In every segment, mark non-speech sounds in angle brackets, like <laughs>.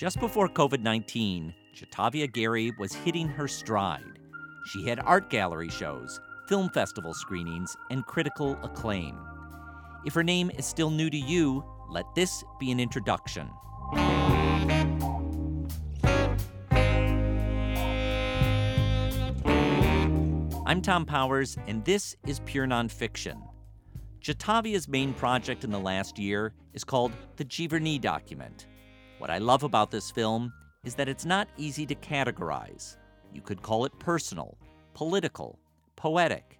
Just before COVID 19, Ja'Tovia Gary was hitting her stride. She had art gallery shows, film festival screenings, and critical acclaim. If her name is still new to you, let this be an introduction. I'm Thom Powers, and this is Pure Nonfiction. Ja'Tovia's main project in the last year is called the Giverny Document. What I love about this film is that it's not easy to categorize. You could call it personal, political, poetic.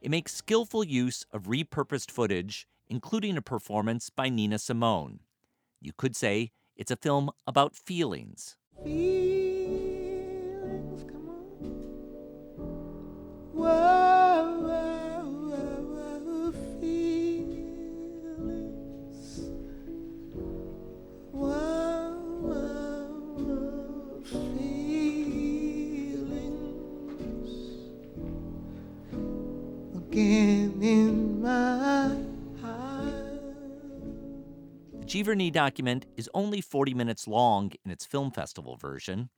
It makes skillful use of repurposed footage, including a performance by Nina Simone. You could say it's a film about feelings. Feelings, In my heart. The Giverny document is only 40 minutes long in its film festival version,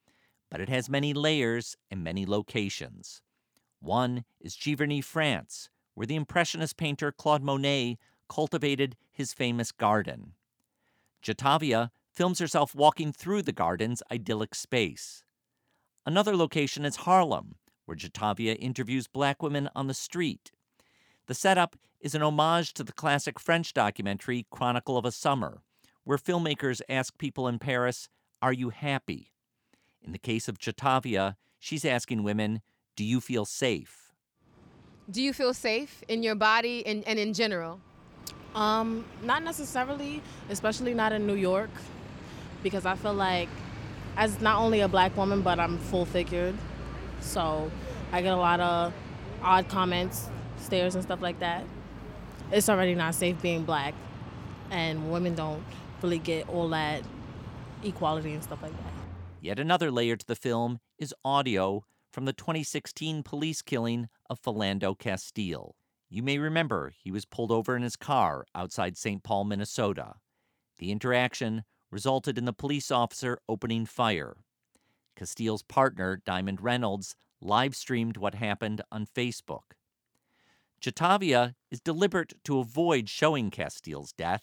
but it has many layers and many locations. One is Giverny, France, where the Impressionist painter Claude Monet cultivated his famous garden. Ja'Tovia films herself walking through the garden's idyllic space. Another location is Harlem, where Ja'Tovia interviews black women on the street. The setup is an homage to the classic French documentary Chronicle of a Summer, where filmmakers ask people in Paris, Are you happy? In the case of Ja'Tovia, she's asking women, Do you feel safe? Do you feel safe in your body and, and in general? Um, not necessarily, especially not in New York, because I feel like as not only a black woman, but I'm full figured. So I get a lot of odd comments, stares and stuff like that. It's already not safe being black and women don't really get all that equality and stuff like that. Yet another layer to the film is audio from the 2016 police killing of Philando Castile. You may remember he was pulled over in his car outside St. Paul, Minnesota. The interaction resulted in the police officer opening fire. Castile's partner, Diamond Reynolds, live streamed what happened on Facebook. Ja'Tovia is deliberate to avoid showing Castile's death.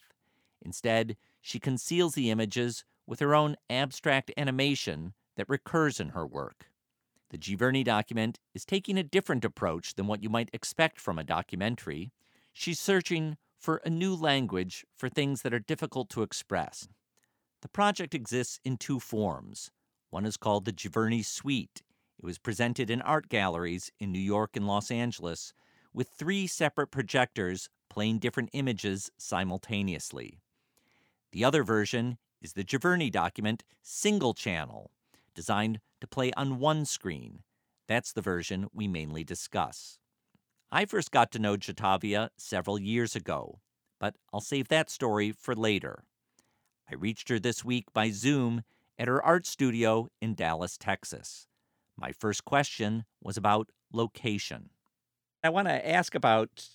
Instead, she conceals the images with her own abstract animation that recurs in her work. The Giverny document is taking a different approach than what you might expect from a documentary. She's searching for a new language for things that are difficult to express. The project exists in two forms. One is called the Giverny Suite. It was presented in art galleries in New York and Los Angeles with three separate projectors playing different images simultaneously. The other version is the Giverny document single channel, designed to play on one screen. That's the version we mainly discuss. I first got to know Ja'Tovia several years ago, but I'll save that story for later. I reached her this week by Zoom at her art studio in Dallas, Texas. My first question was about location. I want to ask about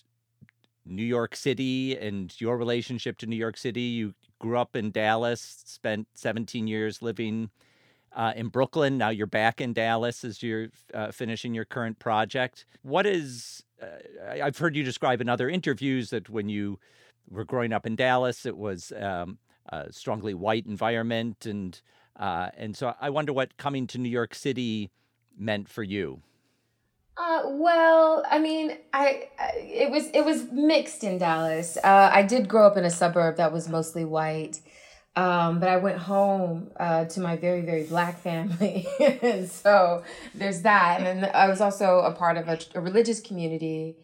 New York City and your relationship to New York City. You grew up in Dallas, spent 17 years living uh, in Brooklyn. Now you're back in Dallas as you're uh, finishing your current project. What is, uh, I've heard you describe in other interviews that when you were growing up in Dallas, it was um, a strongly white environment. And, uh, and so I wonder what coming to New York City meant for you. Uh, well, I mean, I, I it was it was mixed in Dallas. Uh, I did grow up in a suburb that was mostly white, um, but I went home uh, to my very very black family, and <laughs> so there's that. And then I was also a part of a, a religious community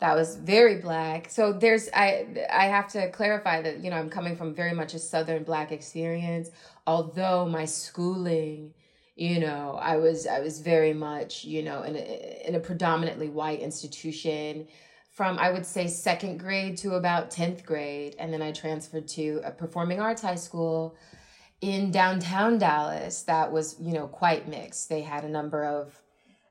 that was very black. So there's I I have to clarify that you know I'm coming from very much a southern black experience, although my schooling you know i was i was very much you know in a, in a predominantly white institution from i would say second grade to about 10th grade. And then i transferred to a performing arts high school in downtown dallas that was you know quite mixed. They had a number of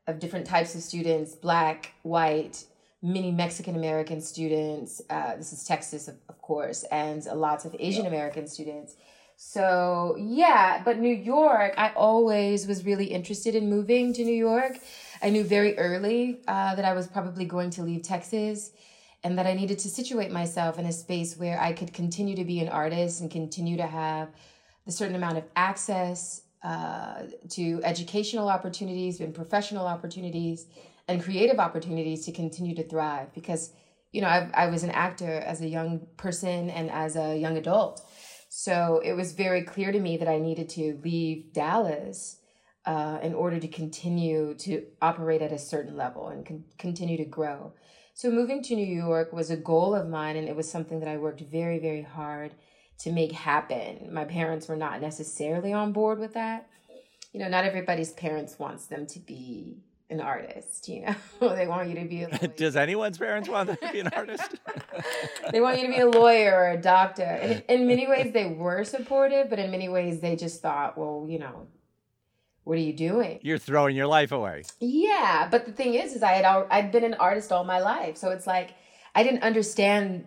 of different types of students black white many mexican american students uh, this is texas of, of course and lots of asian american students So, yeah, but New York, I always was really interested in moving to New York. I knew very early uh, that I was probably going to leave Texas and that I needed to situate myself in a space where I could continue to be an artist and continue to have a certain amount of access uh, to educational opportunities and professional opportunities and creative opportunities to continue to thrive because you know I, I was an actor as a young person and as a young adult so it was very clear to me that i needed to leave dallas uh, in order to continue to operate at a certain level and con- continue to grow. So moving to new york was a goal of mine and it was something that i worked very very hard to make happen. My parents were not necessarily on board with that. You know not everybody's parents wants them to be an artist, you know. <laughs> they want you to be. <laughs> Does anyone's parents want them to be an <laughs> artist? they want you to be a lawyer or a doctor. And in many ways they were supportive, but in many ways they just thought, well, you know, what are you doing? You're throwing your life away. Yeah, but the thing is is I had al- I'd been an artist all my life. So it's like I didn't understand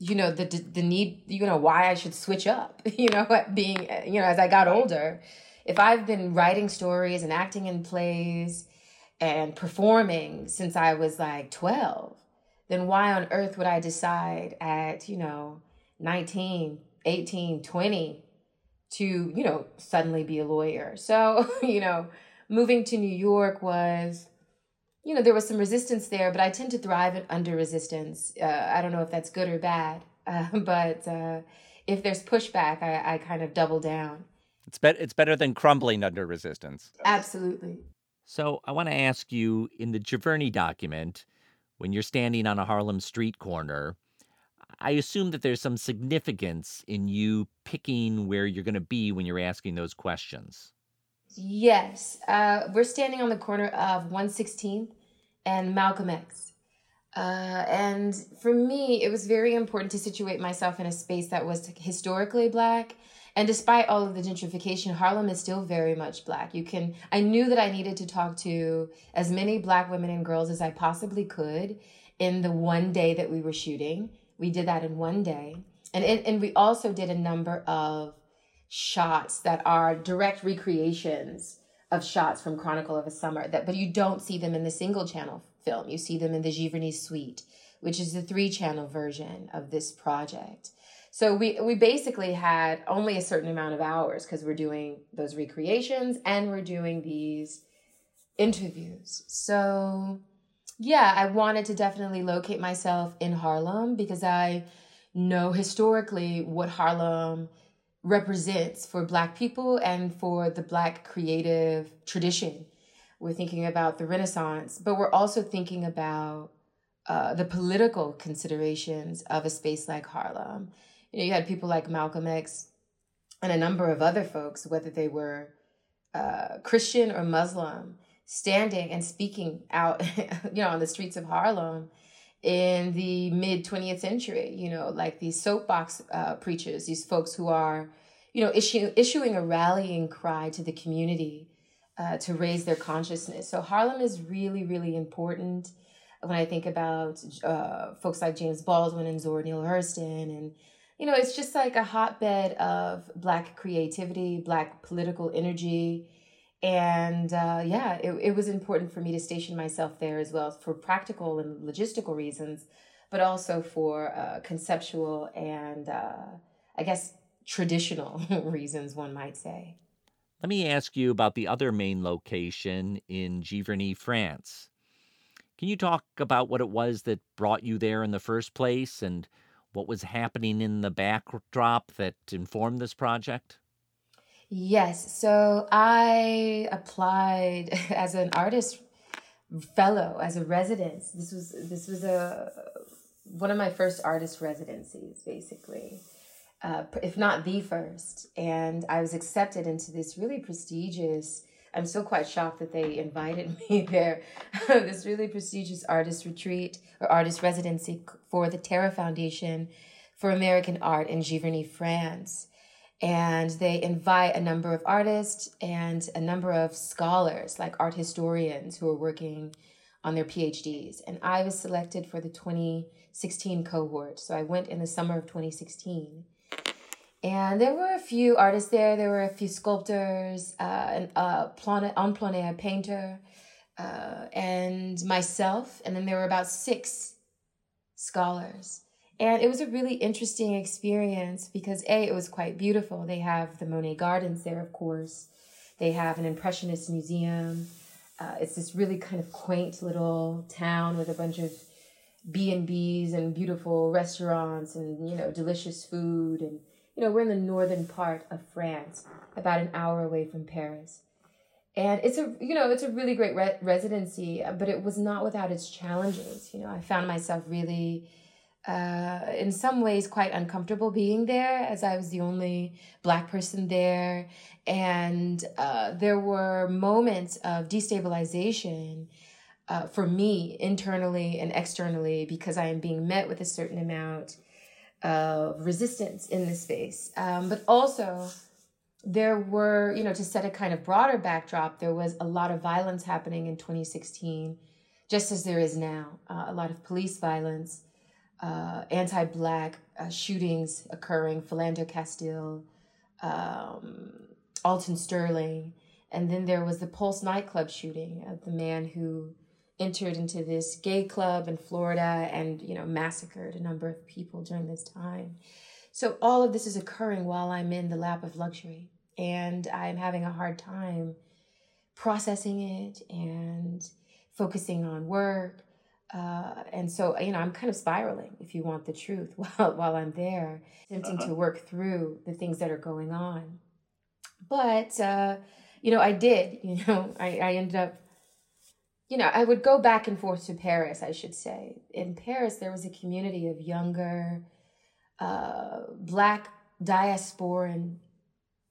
you know the the need you know why I should switch up, you know, being you know as I got older. If I've been writing stories and acting in plays and performing since I was like 12, then why on earth would I decide at, you know, 19, 18, 20 to, you know, suddenly be a lawyer? <laughs> So, you know, moving to New York was, you know, there was some resistance there, but I tend to thrive under resistance. Uh, I don't know if that's good or bad, <laughs> uh, but uh, if there's pushback, I, I kind of double down. It's, be- it's better than crumbling under resistance. Absolutely. So I want to ask you in the Giverny document, when you're standing on a Harlem street corner, I assume that there's some significance in you picking where you're going to be when you're asking those questions. Yes, uh, we're standing on the corner of 116th and Malcolm X. Uh, and for me, it was very important to situate myself in a space that was historically black and despite all of the gentrification, Harlem is still very much black. You can, I knew that I needed to talk to as many black women and girls as I possibly could in the one day that we were shooting. We did that in one day. And, and, and we also did a number of shots that are direct recreations of shots from Chronicle of a Summer that but you don't see them in the single channel film. You see them in the Giverny Suite, which is the three channel version of this project. So we we basically had only a certain amount of hours because we're doing those recreations and we're doing these interviews. So yeah, I wanted to definitely locate myself in Harlem because I know historically what Harlem represents for black people and for the black creative tradition. We're thinking about the Renaissance, but we're also thinking about uh, the political considerations of a space like Harlem you know, you had people like Malcolm X and a number of other folks, whether they were uh, Christian or Muslim, standing and speaking out, <laughs> you know, on the streets of Harlem in the mid 20th century, you know, like these soapbox uh, preachers, these folks who are, you know, issue, issuing a rallying cry to the community uh, to raise their consciousness. So Harlem is really, really important when I think about uh, folks like James Baldwin and Zora Neale Hurston and you know, it's just like a hotbed of Black creativity, Black political energy. And uh, yeah, it, it was important for me to station myself there as well for practical and logistical reasons, but also for uh, conceptual and uh, I guess traditional <laughs> reasons, one might say. Let me ask you about the other main location in Giverny, France. Can you talk about what it was that brought you there in the first place and what was happening in the backdrop that informed this project? Yes. So I applied <laughs> as an artist fellow, as a resident. This was this was a one of my first artist residencies, basically, uh, if not the first. And I was accepted into this really prestigious I'm still quite shocked that they invited <laughs> me there. <laughs> this really prestigious artist retreat or artist residency for the Terra Foundation for American Art in Giverny, France. And they invite a number of artists and a number of scholars, like art historians, who are working on their PhDs. And I was selected for the 2016 cohort. So I went in the summer of 2016. And there were a few artists there. There were a few sculptors, uh, an plein air painter, uh, and myself. And then there were about six scholars. And it was a really interesting experience because A, it was quite beautiful. They have the Monet Gardens there, of course. They have an Impressionist museum. Uh, it's this really kind of quaint little town with a bunch of B and B's and beautiful restaurants and you know delicious food and you know we're in the northern part of France, about an hour away from Paris, and it's a you know it's a really great re- residency, but it was not without its challenges. You know, I found myself really uh, in some ways quite uncomfortable being there as I was the only black person there. And uh, there were moments of destabilization uh, for me internally and externally because I am being met with a certain amount of resistance in this space. Um, but also, there were, you know, to set a kind of broader backdrop, there was a lot of violence happening in 2016, just as there is now, uh, a lot of police violence uh, anti-black uh, shootings occurring, Philando Castile, um, Alton Sterling, and then there was the Pulse nightclub shooting of the man who entered into this gay club in Florida and you know massacred a number of people during this time. So all of this is occurring while I'm in the lap of luxury, and I'm having a hard time processing it and focusing on work uh, and so, you know, I'm kind of spiraling, if you want the truth, <laughs> while, while I'm there, attempting uh-huh. to work through the things that are going on. But, uh, you know, I did, <laughs> you know, I, I ended up, you know, I would go back and forth to Paris, I should say. In Paris, there was a community of younger, uh, black diasporan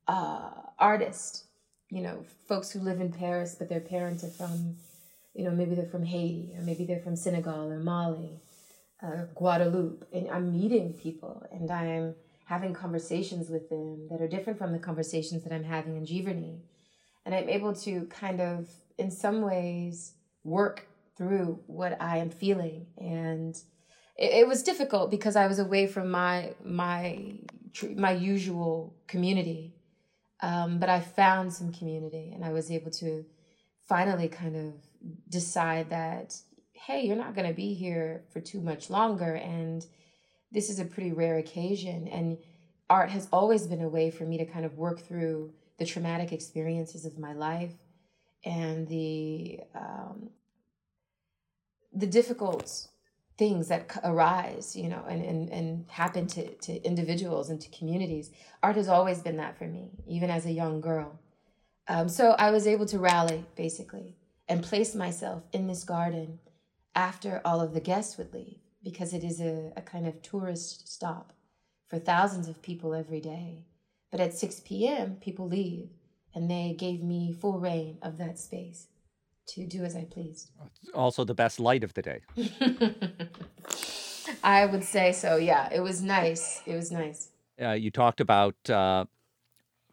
uh, artists, you know, folks who live in Paris, but their parents are from you know, maybe they're from Haiti or maybe they're from Senegal or Mali, uh, Guadeloupe. And I'm meeting people and I'm having conversations with them that are different from the conversations that I'm having in Giverny. And I'm able to kind of, in some ways, work through what I am feeling. And it, it was difficult because I was away from my my my usual community. Um, but I found some community and I was able to finally kind of decide that, hey, you're not going to be here for too much longer. And this is a pretty rare occasion. And art has always been a way for me to kind of work through the traumatic experiences of my life and the um, the difficult things that arise, you know, and, and, and happen to, to individuals and to communities. Art has always been that for me, even as a young girl. Um, so I was able to rally, basically and place myself in this garden after all of the guests would leave because it is a, a kind of tourist stop for thousands of people every day. But at 6 p.m., people leave, and they gave me full rein of that space to do as I pleased. Also, the best light of the day. <laughs> I would say so, yeah. It was nice. It was nice. Uh, you talked about uh,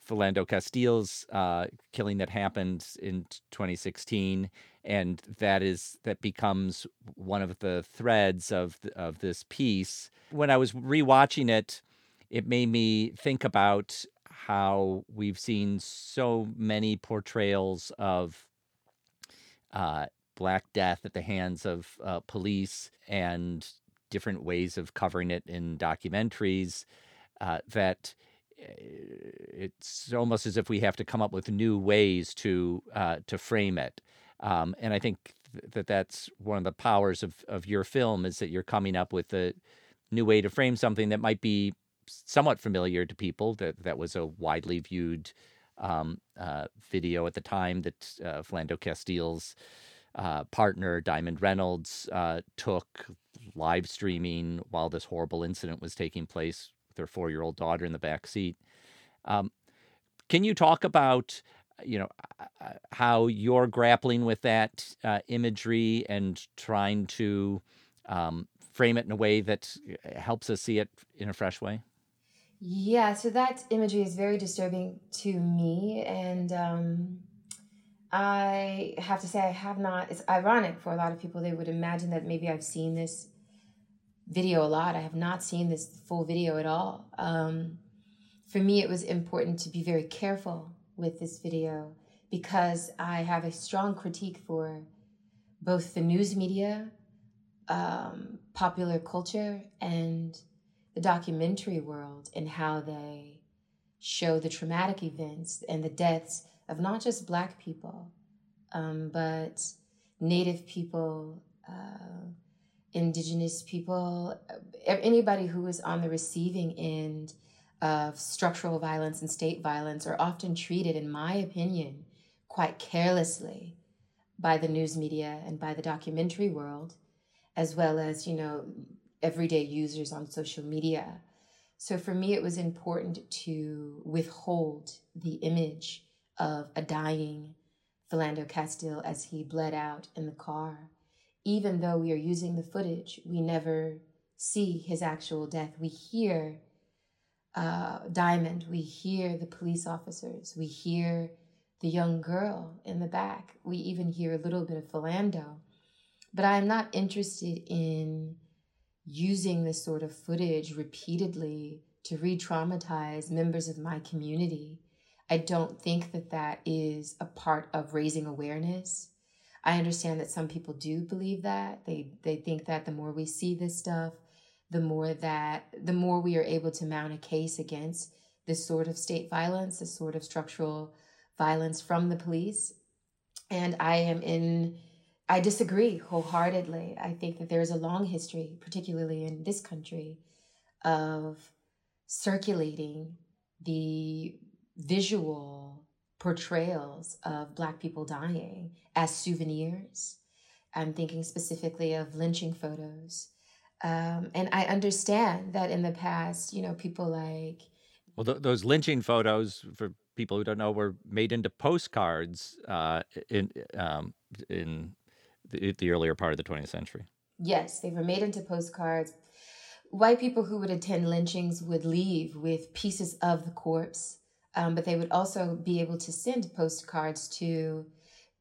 Philando Castile's uh, killing that happened in 2016, and that is that becomes one of the threads of the, of this piece. When I was rewatching it, it made me think about how we've seen so many portrayals of uh, Black Death at the hands of uh, police and different ways of covering it in documentaries uh, that it's almost as if we have to come up with new ways to uh, to frame it. Um, and I think th- that that's one of the powers of, of your film is that you're coming up with a new way to frame something that might be somewhat familiar to people. That that was a widely viewed um, uh, video at the time that uh, Philando Castile's uh, partner Diamond Reynolds uh, took live streaming while this horrible incident was taking place with her four year old daughter in the back seat. Um, can you talk about you know how you're grappling with that uh, imagery and trying to um, frame it in a way that helps us see it in a fresh way? Yeah, so that imagery is very disturbing to me, and um, I have to say I have not. It's ironic for a lot of people; they would imagine that maybe I've seen this video a lot. I have not seen this full video at all. Um, for me, it was important to be very careful with this video because I have a strong critique for both the news media, um, popular culture, and the documentary world and how they show the traumatic events and the deaths of not just Black people, um, but Native people, uh, Indigenous people, anybody who is on the receiving end of structural violence and state violence are often treated, in my opinion, quite carelessly by the news media and by the documentary world, as well as, you know, everyday users on social media. So for me, it was important to withhold the image of a dying Philando Castile as he bled out in the car. Even though we are using the footage, we never see his actual death. We hear uh, Diamond, we hear the police officers, we hear the young girl in the back, we even hear a little bit of Philando. But I'm not interested in using this sort of footage repeatedly to re traumatize members of my community. I don't think that that is a part of raising awareness. I understand that some people do believe that. They, they think that the more we see this stuff, the more that, the more we are able to mount a case against this sort of state violence, this sort of structural violence from the police. And I am in I disagree wholeheartedly. I think that there is a long history, particularly in this country, of circulating the visual portrayals of Black people dying as souvenirs. I'm thinking specifically of lynching photos. Um, and I understand that in the past, you know, people like. Well, th- those lynching photos, for people who don't know, were made into postcards uh, in um, in the, the earlier part of the 20th century. Yes, they were made into postcards. White people who would attend lynchings would leave with pieces of the corpse, um, but they would also be able to send postcards to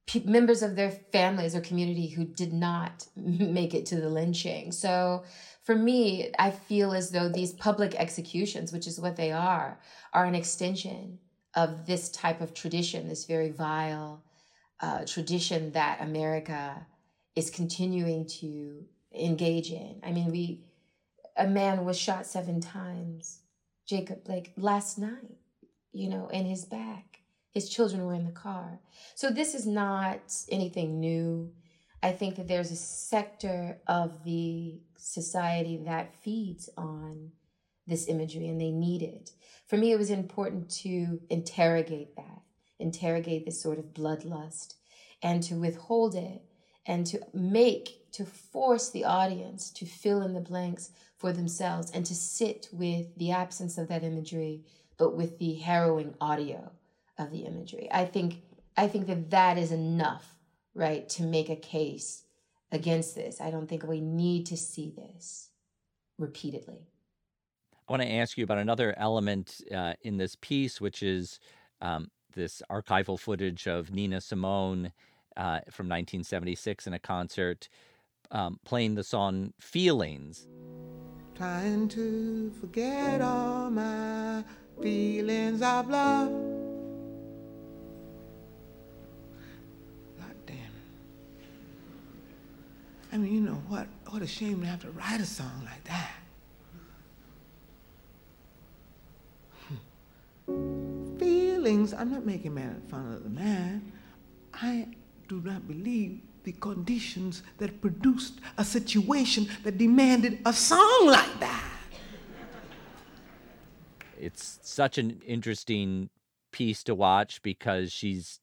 pe- members of their families or community who did not <laughs> make it to the lynching. So for me, I feel as though these public executions, which is what they are, are an extension of this type of tradition, this very vile uh, tradition that America is continuing to engage in. I mean, we a man was shot seven times, Jacob Blake, last night, you know, in his back. His children were in the car. So this is not anything new. I think that there's a sector of the society that feeds on this imagery and they need it. For me, it was important to interrogate that, interrogate this sort of bloodlust, and to withhold it and to make, to force the audience to fill in the blanks for themselves and to sit with the absence of that imagery, but with the harrowing audio of the imagery. I think, I think that that is enough, right, to make a case against this. I don't think we need to see this repeatedly. I want to ask you about another element uh, in this piece, which is um, this archival footage of Nina Simone uh, from 1976 in a concert um, playing the song Feelings. Trying to forget all my feelings of love. God damn. I mean, you know what? What a shame to have to write a song like that. Hmm. Feelings. I'm not making fun of the man. I do not believe the conditions that produced a situation that demanded a song like that. It's such an interesting piece to watch because she's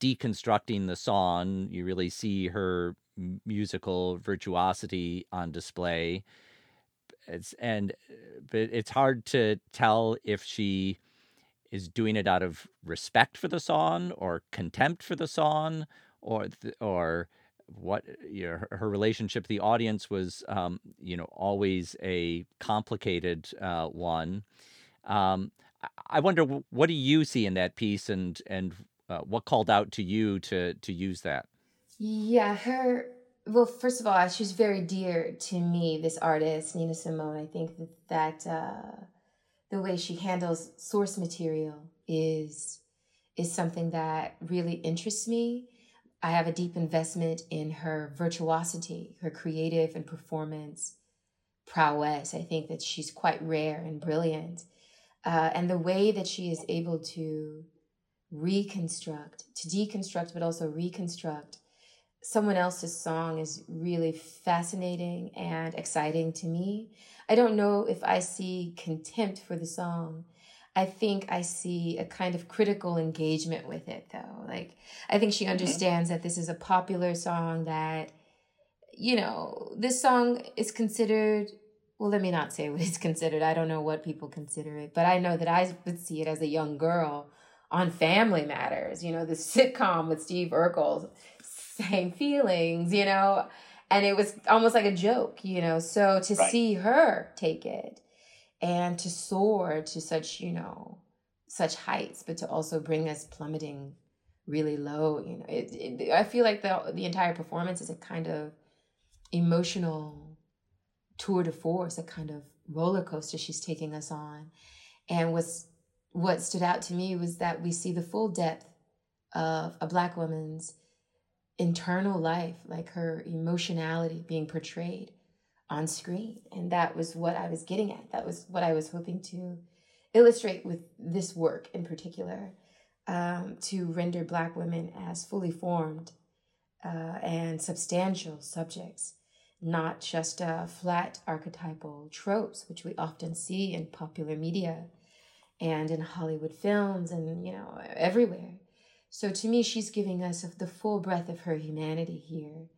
deconstructing the song. You really see her musical virtuosity on display. It's and but it's hard to tell if she is doing it out of respect for the song or contempt for the song or or what you know, her, her, relationship the audience was um, you know always a complicated uh, one. Um, I wonder what do you see in that piece, and and uh, what called out to you to to use that? Yeah, her. Well, first of all, she's very dear to me. This artist, Nina Simone. I think that that uh, the way she handles source material is is something that really interests me. I have a deep investment in her virtuosity, her creative and performance prowess. I think that she's quite rare and brilliant. Uh, and the way that she is able to reconstruct, to deconstruct, but also reconstruct someone else's song is really fascinating and exciting to me. I don't know if I see contempt for the song. I think I see a kind of critical engagement with it, though. Like, I think she mm-hmm. understands that this is a popular song that, you know, this song is considered. Well, let me not say <laughs> what it's considered. I don't know what people consider it, but I know that I would see it as a young girl on Family Matters, you know, the <laughs> sitcom with Steve Urkel same feelings, you know, and it was almost like a joke, you know. So to right. see her take it and to soar to such, you know, such heights, but to also bring us plummeting really low, you know, it, it, I feel like the the entire performance is a kind of emotional tour de force, a kind of roller coaster she's taking us on. And what's what stood out to me was that we see the full depth of a black woman's internal life, like her emotionality being portrayed on screen. And that was what I was getting at. That was what I was hoping to illustrate with this work in particular um, to render Black women as fully formed uh, and substantial subjects, not just uh, flat archetypal tropes, which we often see in popular media and in Hollywood films and, you know, everywhere. So to me, she's giving us the full breadth of her humanity here.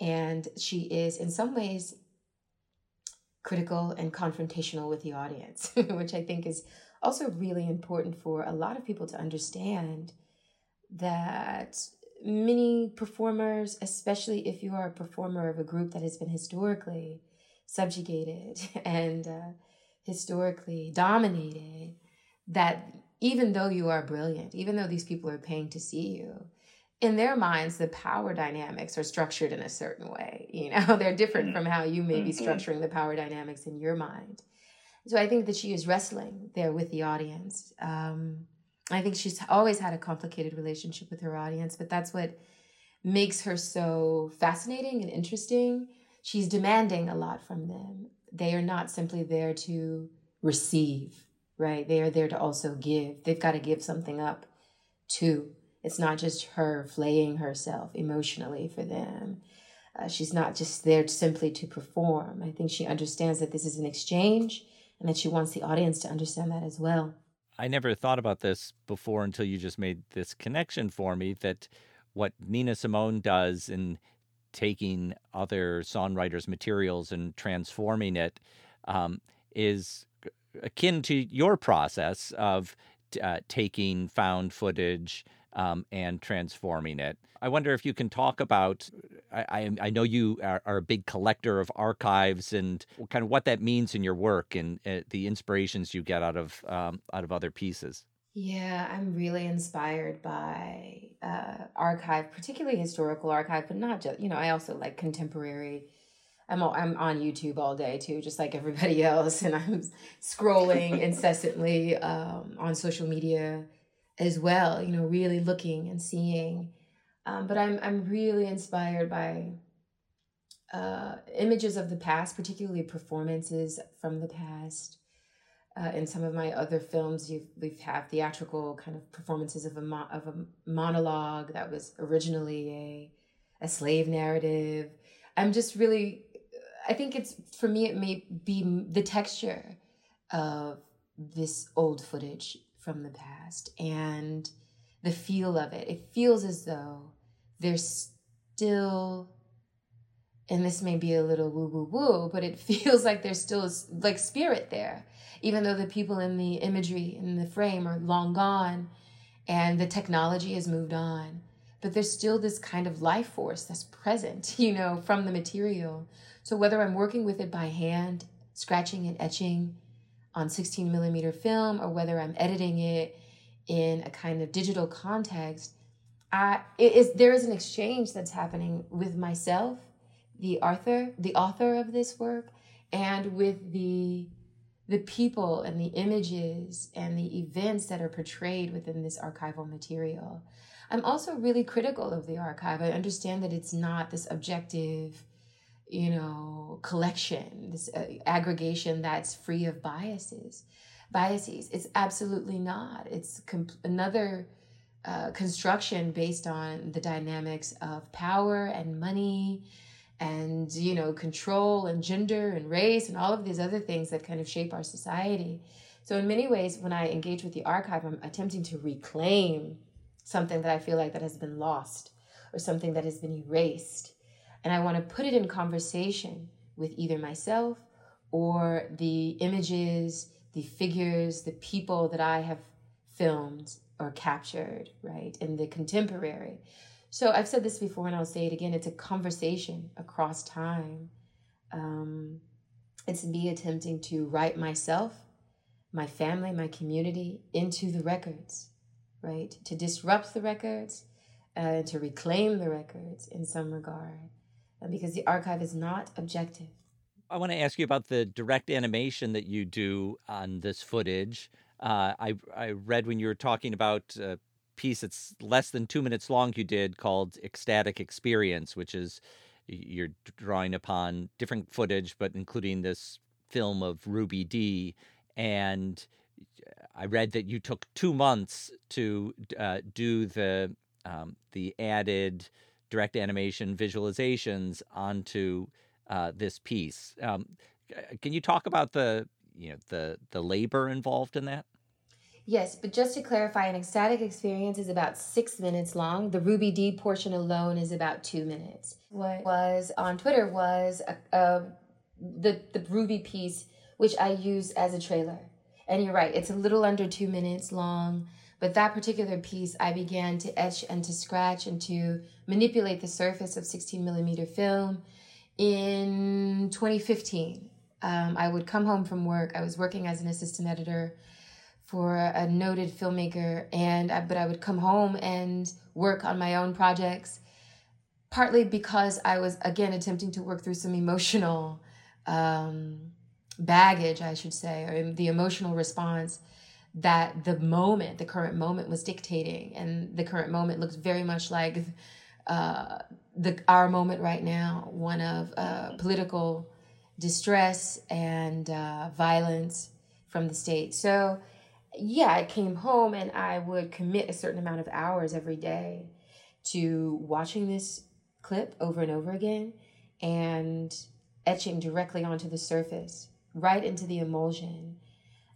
And she is, in some ways, critical and confrontational with the audience, <laughs> which I think is also really important for a lot of people to understand that many performers, especially if you are a performer of a group that has been historically subjugated <laughs> and uh, historically dominated, that even though you are brilliant, even though these people are paying to see you, in their minds, the power dynamics are structured in a certain way. You know, <laughs> they're different from how you may be mm-hmm. structuring the power dynamics in your mind. So I think that she is wrestling there with the audience. Um, I think she's always had a complicated relationship with her audience, but that's what makes her so fascinating and interesting. She's demanding a lot from them. They are not simply there to receive right? They are there to also give. They've got to give something up too. It's not just her flaying herself emotionally for them. Uh, she's not just there simply to perform. I think she understands that this is an exchange and that she wants the audience to understand that as well. I never thought about this before until you just made this connection for me that what Nina Simone does in taking other songwriters' materials and transforming it um, is akin to your process of uh, taking found footage um, and transforming it. I wonder if you can talk about. I, I, know you are, are, a big collector of archives and kind of what that means in your work and uh, the inspirations you get out of um, out of other pieces. Yeah, I'm really inspired by uh, archive, particularly historical archive, but not just. You know, I also like contemporary I'm I'm on YouTube all day too, just like everybody <laughs> else, and I'm scrolling <laughs> incessantly um, on social media as well. You know, really looking and seeing. Um, but I'm I'm really inspired by uh, images of the past, particularly performances from the past. Uh, in some of my other films, you've we've have theatrical kind of performances of a mo- of a monologue that was originally a a slave narrative. I'm just really I think it's for me, it may be the texture of this old footage from the past and the feel of it. It feels as though there's still, and this may be a little woo woo woo, but it <laughs> feels like there's still like spirit there, even though the people in the imagery in the frame are long gone and the technology has moved on. But there's still this kind of life force that's present, <laughs> you know, from the material so whether I'm working with it by hand, scratching and etching on 16 millimeter film, or whether I'm editing it in a kind of digital context, I, it is, there is an exchange that's happening with myself, the author, the author of this work, and with the the people and the images and the events that are portrayed within this archival material. I'm also really critical of the archive. I understand that it's not this objective, you know, collection, this uh, aggregation that's free of biases. Biases. It's absolutely not. It's comp- another uh, construction based on the dynamics of power and money and you know control and gender and race and all of these other things that kind of shape our society so in many ways when i engage with the archive i'm attempting to reclaim something that i feel like that has been lost or something that has been erased and i want to put it in conversation with either myself or the images the figures the people that i have filmed or captured right in the contemporary so I've said this before and I'll say it again. It's a conversation across time. Um, it's me attempting to write myself, my family, my community into the records, right? To disrupt the records, uh, to reclaim the records in some regard, because the archive is not objective. I want to ask you about the direct animation that you do on this footage. Uh, I I read when you were talking about a piece that's less than two minutes long you did called Ecstatic Experience, which is you're drawing upon different footage, but including this film of Ruby Dee. And I read that you took two months to uh, do the um, the added direct animation visualizations onto uh, this piece. Um, can you talk about the you know the the labor involved in that? Yes, but just to clarify, an ecstatic experience is about six minutes long. The Ruby Dee portion alone is about two minutes. What was on Twitter was a, a, the the Ruby piece, which I use as a trailer. And you're right, it's a little under two minutes long. But that particular piece, I began to etch and to scratch and to manipulate the surface of 16 millimeter film in 2015. Um, I would come home from work. I was working as an assistant editor for a noted filmmaker and I, but I would come home and work on my own projects partly because I was again attempting to work through some emotional um, baggage I should say or the emotional response that the moment the current moment was dictating and the current moment looks very much like uh, the our moment right now one of uh, political distress and uh, violence from the state. So yeah, I came home and I would commit a certain amount of hours every day to watching this clip over and over again and etching directly onto the surface, right into the emulsion,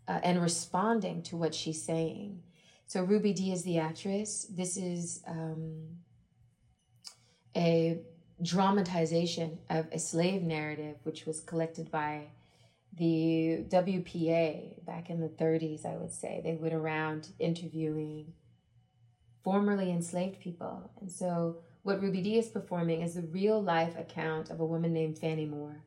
uh, and responding to what she's saying. So, Ruby Dee is the actress. This is um, a dramatization of a slave narrative, which was collected by the WPA back in the 30s, I would say, they went around interviewing formerly enslaved people. And so, what Ruby Dee is performing is the real life account of a woman named Fannie Moore.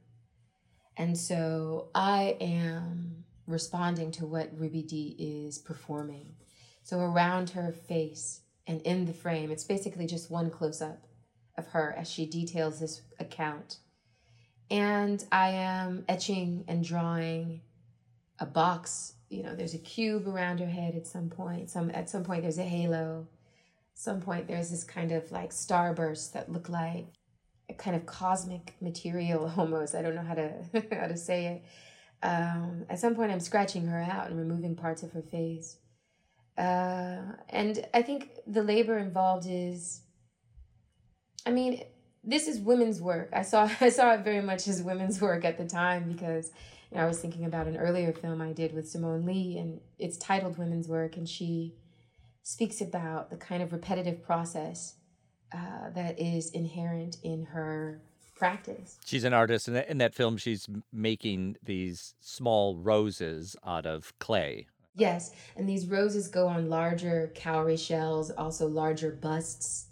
And so, I am responding to what Ruby Dee is performing. So, around her face and in the frame, it's basically just one close up of her as she details this account and I am etching and drawing a box. You know, there's a cube around her head at some point. Some at some point there's a halo. Some point there's this kind of like starburst that look like a kind of cosmic material <laughs> almost. I don't know how to <laughs> how to say it. Um, at some point, I'm scratching her out and removing parts of her face. Uh, and I think the labor involved is, I mean, this is women's work. I saw <laughs> I saw it very much as women's work at the time because you know, I was thinking about an earlier film I did with Simone Leigh, and it's titled Women's Work, and she speaks about the kind of repetitive process uh, that is inherent in her practice. She's an artist, and in that film, she's making these small roses out of clay. Yes, and these roses go on larger cowrie shells, also larger busts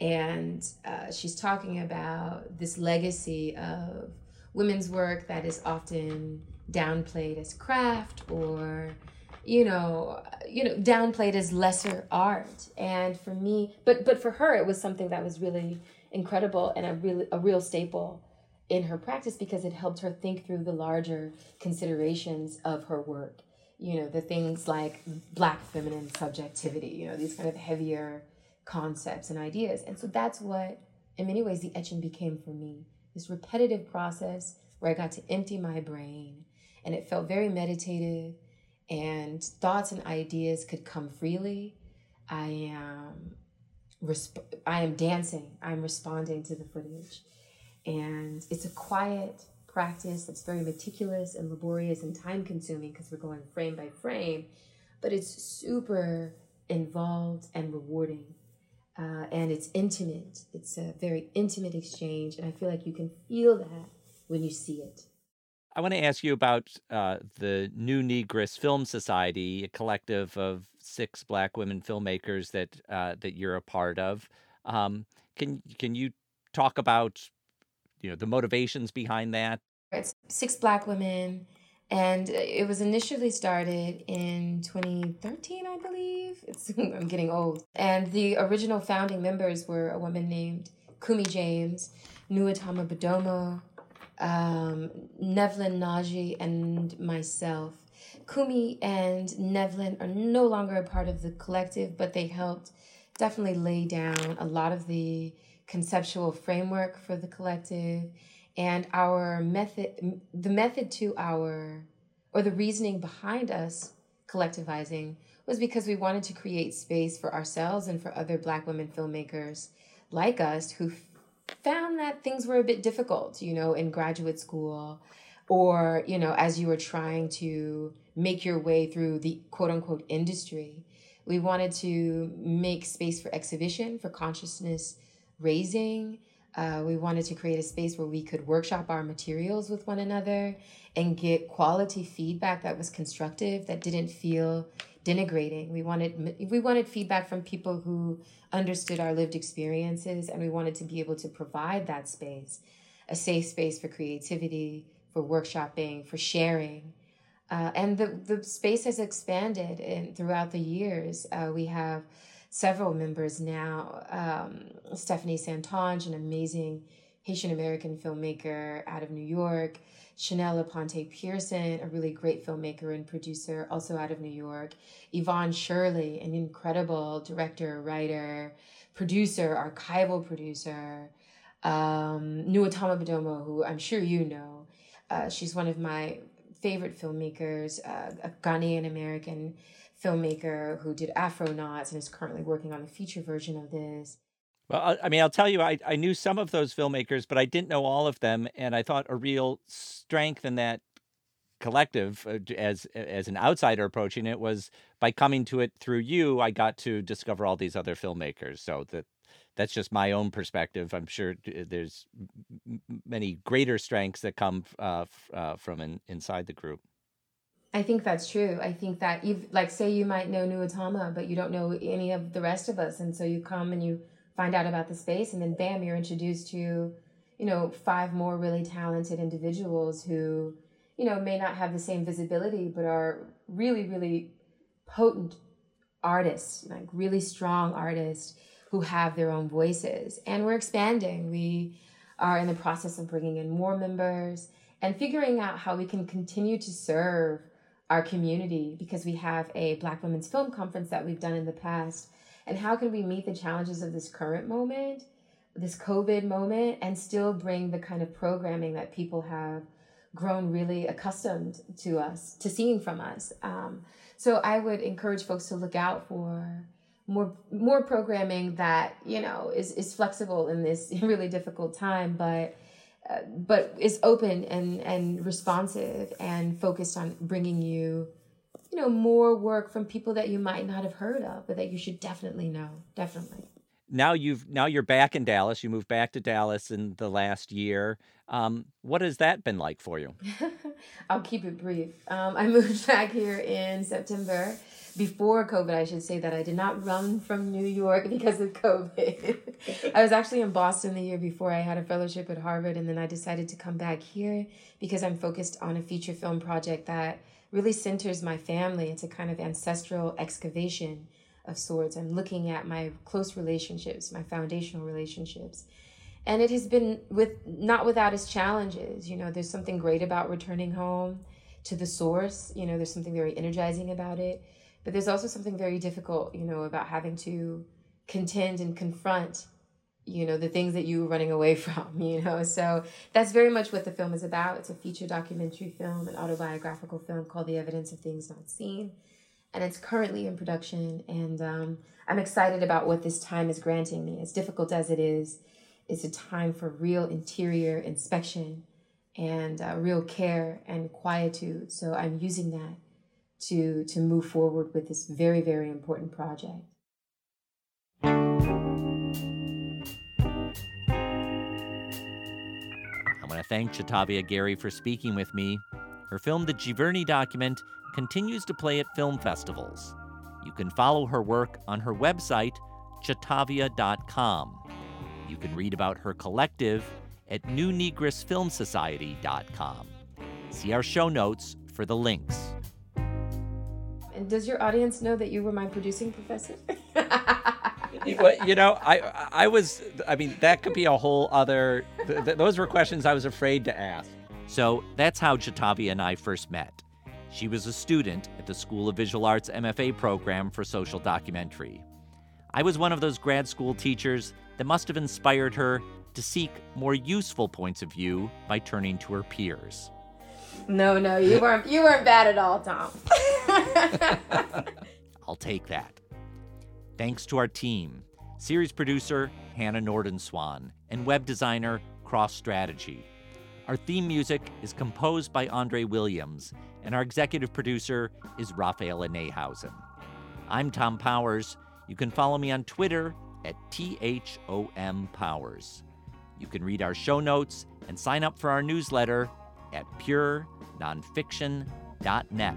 and uh, she's talking about this legacy of women's work that is often downplayed as craft or you know you know downplayed as lesser art and for me but but for her it was something that was really incredible and a really a real staple in her practice because it helped her think through the larger considerations of her work. You know, the things like black feminine subjectivity, you know, these kind of heavier concepts and ideas. And so that's what, in many ways, the etching became for me this repetitive process where I got to empty my brain and it felt very meditative and thoughts and ideas could come freely. I am resp- I am dancing. I'm responding to the footage. And it's a quiet practice that's very meticulous and laborious and time consuming because we're going frame by frame, but it's super involved and rewarding. Uh, and it's intimate. It's a very intimate exchange. And I feel like you can feel that when you see it. I want to ask you about uh, the New Negress Film Society, a collective of six Black women filmmakers that uh, that you're a part of. Um, can can you talk about you know the motivations behind that? It's six Black women, and it was initially started in 2013, I believe. It's, <laughs> I'm getting old. And the original founding members were a woman named Kumi James, Nuotama Bodomo, um, Nevline Nnaji, and myself. Kumi and Nevlin are no longer a part of the collective, but they helped definitely lay down a lot of the conceptual framework for the collective and our method the method to our or the reasoning behind us collectivizing was because we wanted to create space for ourselves and for other black women filmmakers like us who found that things were a bit difficult, you know, in graduate school or, you know, as you were trying to make your way through the quote unquote industry. We wanted to make space for exhibition, for consciousness raising. Uh, we wanted to create a space where we could workshop our materials with one another and get quality feedback that was constructive, that didn't feel denigrating. We wanted we wanted feedback from people who understood our lived experiences and we wanted to be able to provide that space, a safe space for creativity, for workshopping, for sharing. Uh, and the, the space has expanded in, throughout the years. Uh, we have several members now. Um, Stefani Saintonge, an amazing Haitian American filmmaker out of New York. Chanelle Aponte Pearson, a really great filmmaker and producer, also out of New York. Yvonne Shirley, an incredible director, writer, producer, archival producer. Um, Nuotama Bodomo, who I'm sure you know. Uh, she's one of my favorite filmmakers, uh, a Ghanaian American filmmaker who did Afronauts and is currently working on the feature version of this. Well, I mean, I'll tell you, I, I knew some of those filmmakers, but I didn't know all of them, and I thought a real strength in that collective, uh, as as an outsider approaching it, was by coming to it through you. I got to discover all these other filmmakers. So that that's just my own perspective. I'm sure there's many greater strengths that come uh, uh, from in, inside the group. I think that's true. I think that you like say you might know Nuotama, but you don't know any of the rest of us, and so you come and you find out about the space and then bam you're introduced to you know five more really talented individuals who you know may not have the same visibility but are really really potent artists like really strong artists who have their own voices. And we're expanding. We are in the process of bringing in more members and figuring out how we can continue to serve our community because we have a black women's film conference that we've done in the past and how can we meet the challenges of this current moment this covid moment and still bring the kind of programming that people have grown really accustomed to us to seeing from us? Um, so i would encourage folks to look out for more more programming that you know is is flexible in this <laughs> really difficult time but uh, but is open and and responsive and focused on bringing you you know, more work from people that you might not have heard of, but that you should definitely know. Definitely. Now you've now you're back in Dallas. You moved back to Dallas in the last year. Um, what has that been like for you? <laughs> I'll keep it brief. Um, I <laughs> moved back here in September before COVID. I should say that I did not run from New York <laughs> because of COVID. I was actually in Boston the year before. I had a fellowship at Harvard, and then I decided to come back here because I'm focused on a feature film project that really centers my family. It's a kind of ancestral excavation of sorts. I'm looking at my close relationships, my foundational relationships. and it has been with not without its challenges. You know, there's something great about returning home to the source. You know, there's something very energizing about it, but there's also something very difficult. You know, about having to contend and confront you know the things that you were running away <laughs> from you know? So that's very much what the film is about. It's a feature documentary film an autobiographical film called the evidence of things not seen. And it's currently in production. And um, i'm excited about what this time is granting me. As difficult as it is it's a time for real interior inspection and uh, real care and quietude. So i'm using that to to move forward with this very very important project want to thank Ja'Tovia Gary for speaking with me. Her film, The Giverny Document, continues to play at film festivals. You can follow her work on her website, jatovia.com. You can read about her collective at newnegressfilmsociety.com. See our show notes for the links. And does your audience know that you were my producing professor? <laughs> <laughs> you know, I I was I mean that could be a whole other. Th- th- those were questions I was afraid to ask. So that's how Ja'Tovia and I first met. She was a student at the School of Visual Arts MFA program for social documentary. I was one of those grad school teachers that must have inspired her to seek more useful points of view by turning to her peers. No, no, you weren't you weren't bad at all, Thom. <laughs> I'll take that. Thanks to our team series producer Hannah Nordenswan and web designer Cross Strategy. Our theme music is composed by Andre Williams, and our executive producer is Raphaela Neihausen. I'm Thom Powers. You can follow me on Twitter at THOM Powers. You can read our show notes and sign up for our newsletter at purenonfiction.net.